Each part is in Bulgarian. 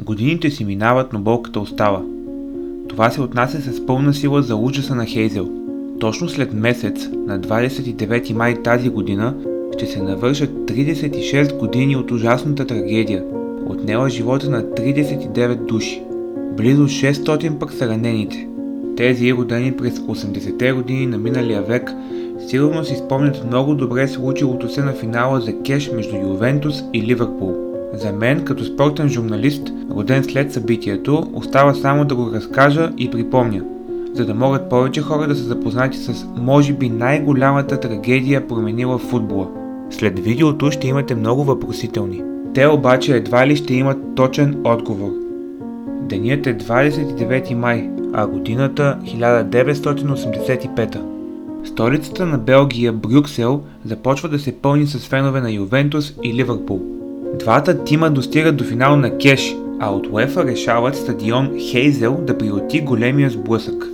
Годините си минават, но болката остава. Това се отнася с пълна сила за ужаса на Хейзел. Точно след месец, на 29 май тази година, ще се навършат 36 години от ужасната трагедия, отнела живота на 39 души. Близо 600 пък са ранените. Тези родени през 80-те години на миналия век сигурно си спомнят много добре случилото се на финала за кеш между Ювентус и Ливърпул. За мен, като спортен журналист, роден след събитието, остава само да го разкажа и припомня, за да могат повече хора да са запознати с, може би, най-голямата трагедия променила футбола. След видеото ще имате много въпросителни. Те обаче едва ли ще имат точен отговор. Денят е 29 май, а годината 1985. Столицата на Белгия, Брюксел, започва да се пълни с фенове на Ювентус и Ливърпул. Двата тима достигат до финал на Кеш, а от УЕФА решават стадион Хейзел да приоти големия сблъсък.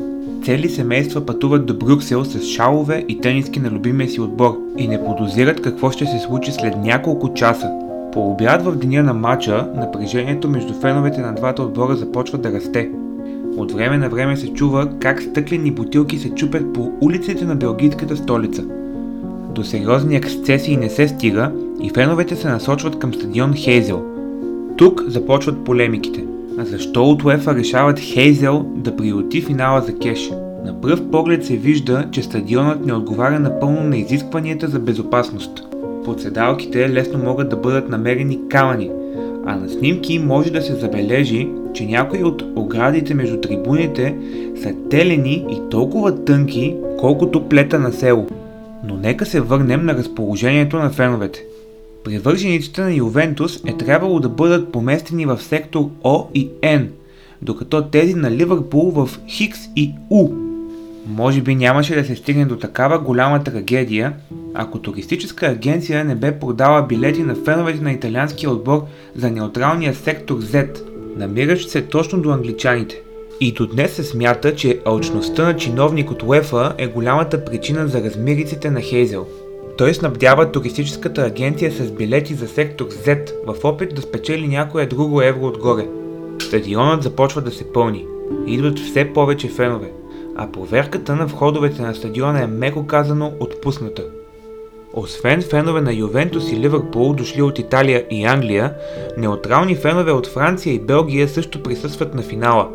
Цели семейства пътуват до Брюксел с шалове и тениски на любимия си отбор и не подозират какво ще се случи след няколко часа. По обяд в деня на матча, напрежението между феновете на двата отбора започва да расте. От време на време се чува как стъклени бутилки се чупят по улиците на белгийската столица. До сериозни ексцесии не се стига и феновете се насочват към стадион Хейзел. Тук започват полемиките. А защо от УЕФА решават Хейзел да приоти финала за кеш? На пръв поглед се вижда, че стадионът не отговаря напълно на изискванията за безопасност. Под седалките лесно могат да бъдат намерени камъни, а на снимки може да се забележи, че някои от оградите между трибуните са телени и толкова тънки, колкото плета на село. Но нека се върнем на разположението на феновете. Привържениците на Ювентус е трябвало да бъдат поместени в сектор О и Н, докато тези на Ливърпул в Хикс и У. Може би нямаше да се стигне до такава голяма трагедия, ако туристическа агенция не бе продала билети на феновете на италианския отбор за неутралния сектор Z, намиращ се точно до англичаните. И до днес се смята, че алчността на чиновник от УЕФА е голямата причина за размириците на Хейзел. Той снабдява туристическата агенция с билети за сектор Z в опит да спечели някое друго евро отгоре. Стадионът започва да се пълни. Идват все повече фенове, а проверката на входовете на стадиона е меко казано отпусната. Освен фенове на Ювентус и Ливърпул, дошли от Италия и Англия, неутрални фенове от Франция и Белгия също присъстват на финала.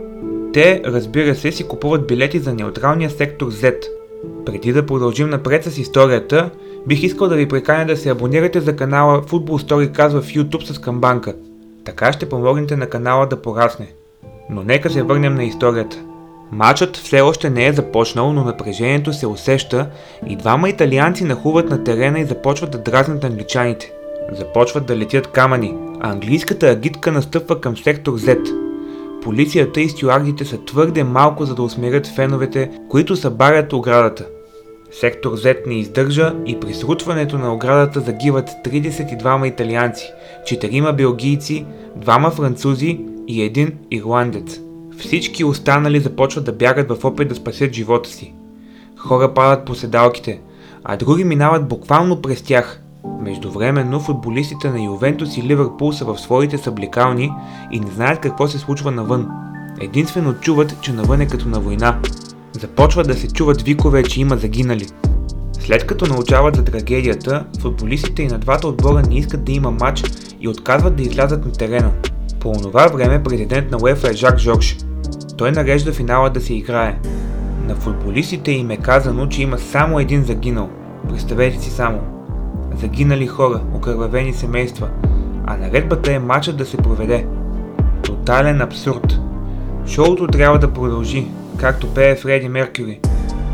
Те, разбира се, си купуват билети за неутралния сектор Z. Преди да продължим напред с историята, бих искал да ви преканя да се абонирате за канала Football Story Cast в YouTube с камбанка. Така ще помогнете на канала да порасне. Но нека се върнем на историята. Матчът все още не е започнал, но напрежението се усеща и двама италианци нахуват на терена и започват да дразнат англичаните. Започват да летят камъни, а английската агитка настъпва към сектор Z. Полицията и стюардите са твърде малко за да усмирят феновете, които събарят оградата. Сектор Z не издържа и при срутването на оградата загиват 32 италианци, 4 белгийци, 2 французи и един ирландец. Всички останали започват да бягат в опит да спасят живота си. Хора падат по седалките, а други минават буквално през тях. Междувременно футболистите на Ювентус и Ливърпул са в своите съблекални и не знаят какво се случва навън. Единствено чуват, че навън е като на война. Започват да се чуват викове, че има загинали. След като научават за трагедията, футболистите и на двата отбора не искат да има матч и отказват да излязат на терена. По онова време президент на УЕФА е Жак Жорж. Той нарежда финала да се играе. На футболистите им е казано, че има само един загинал. Представете си само. Загинали хора, окървавени семейства, а наредбата е матчът да се проведе. Тотален абсурд. Шоуто трябва да продължи, както пее Фреди Меркюри.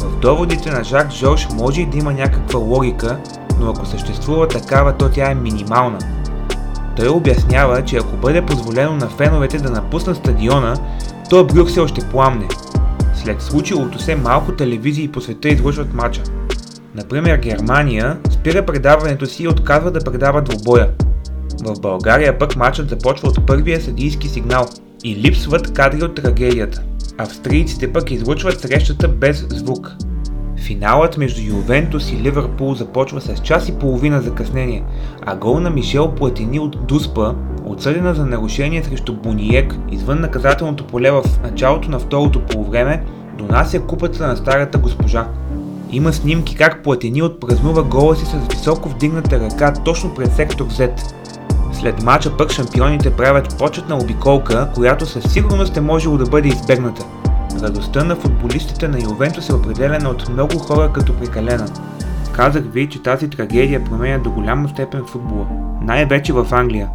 В доводите на Жак Жорж може и да има някаква логика, но ако съществува такава, то тя е минимална. Той обяснява, че ако бъде позволено на феновете да напуснат стадиона, то Брюксел ще пламне. След случилото се малко телевизии по света излъчват матча. Например Германия спира предаването си и отказва да предава двобоя. В България пък матчът започва от първия съдийски сигнал и липсват кадри от трагедията. Австрийците пък излъчват срещата без звук. Финалът между Ювентус и Ливърпул започва с час и половина закъснение, а гол на Мишел Платини от Дуспа отсъдена за нарушение срещу Буниек извън наказателното поле в началото на второто полувреме, донася купата на старата госпожа. Има снимки как Платини отпразнува гола си с високо вдигната ръка точно пред сектор Z. След мача пък шампионите правят почетна обиколка, която със сигурност е можело да бъде избегната. Радостта на футболистите на Ювентус е определена от много хора като прекалена. Казах ви, че тази трагедия променя до голяма степен футбола. Най-вече в Англия.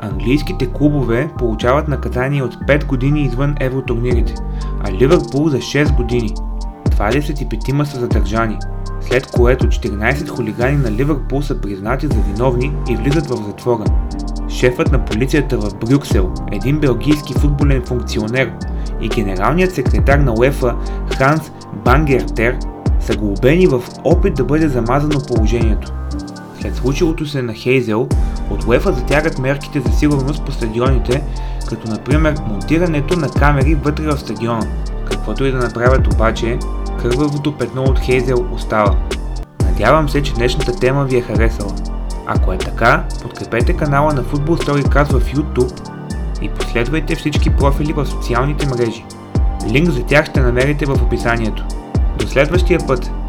Английските клубове получават наказание от 5 години извън евротурнирите, а Ливърпул за 6 години. 25 са задържани, след което 14 хулигани на Ливърпул са признати за виновни и влизат в затвора. Шефът на полицията в Брюксел, един белгийски футболен функционер и генералният секретар на УЕФА Ханс Бангертер са глобени в опит да бъде замазано положението. След случилото се на Хейзел, от УЕФА затягат мерките за сигурност по стадионите, като например монтирането на камери вътре в стадиона. Каквото и да направят обаче, кървавото петно от Хейзел остава. Надявам се, че днешната тема ви е харесала. Ако е така, подкрепете канала на Football Storycast в YouTube и последвайте всички профили в социалните мрежи. Линк за тях ще намерите в описанието. До следващия път!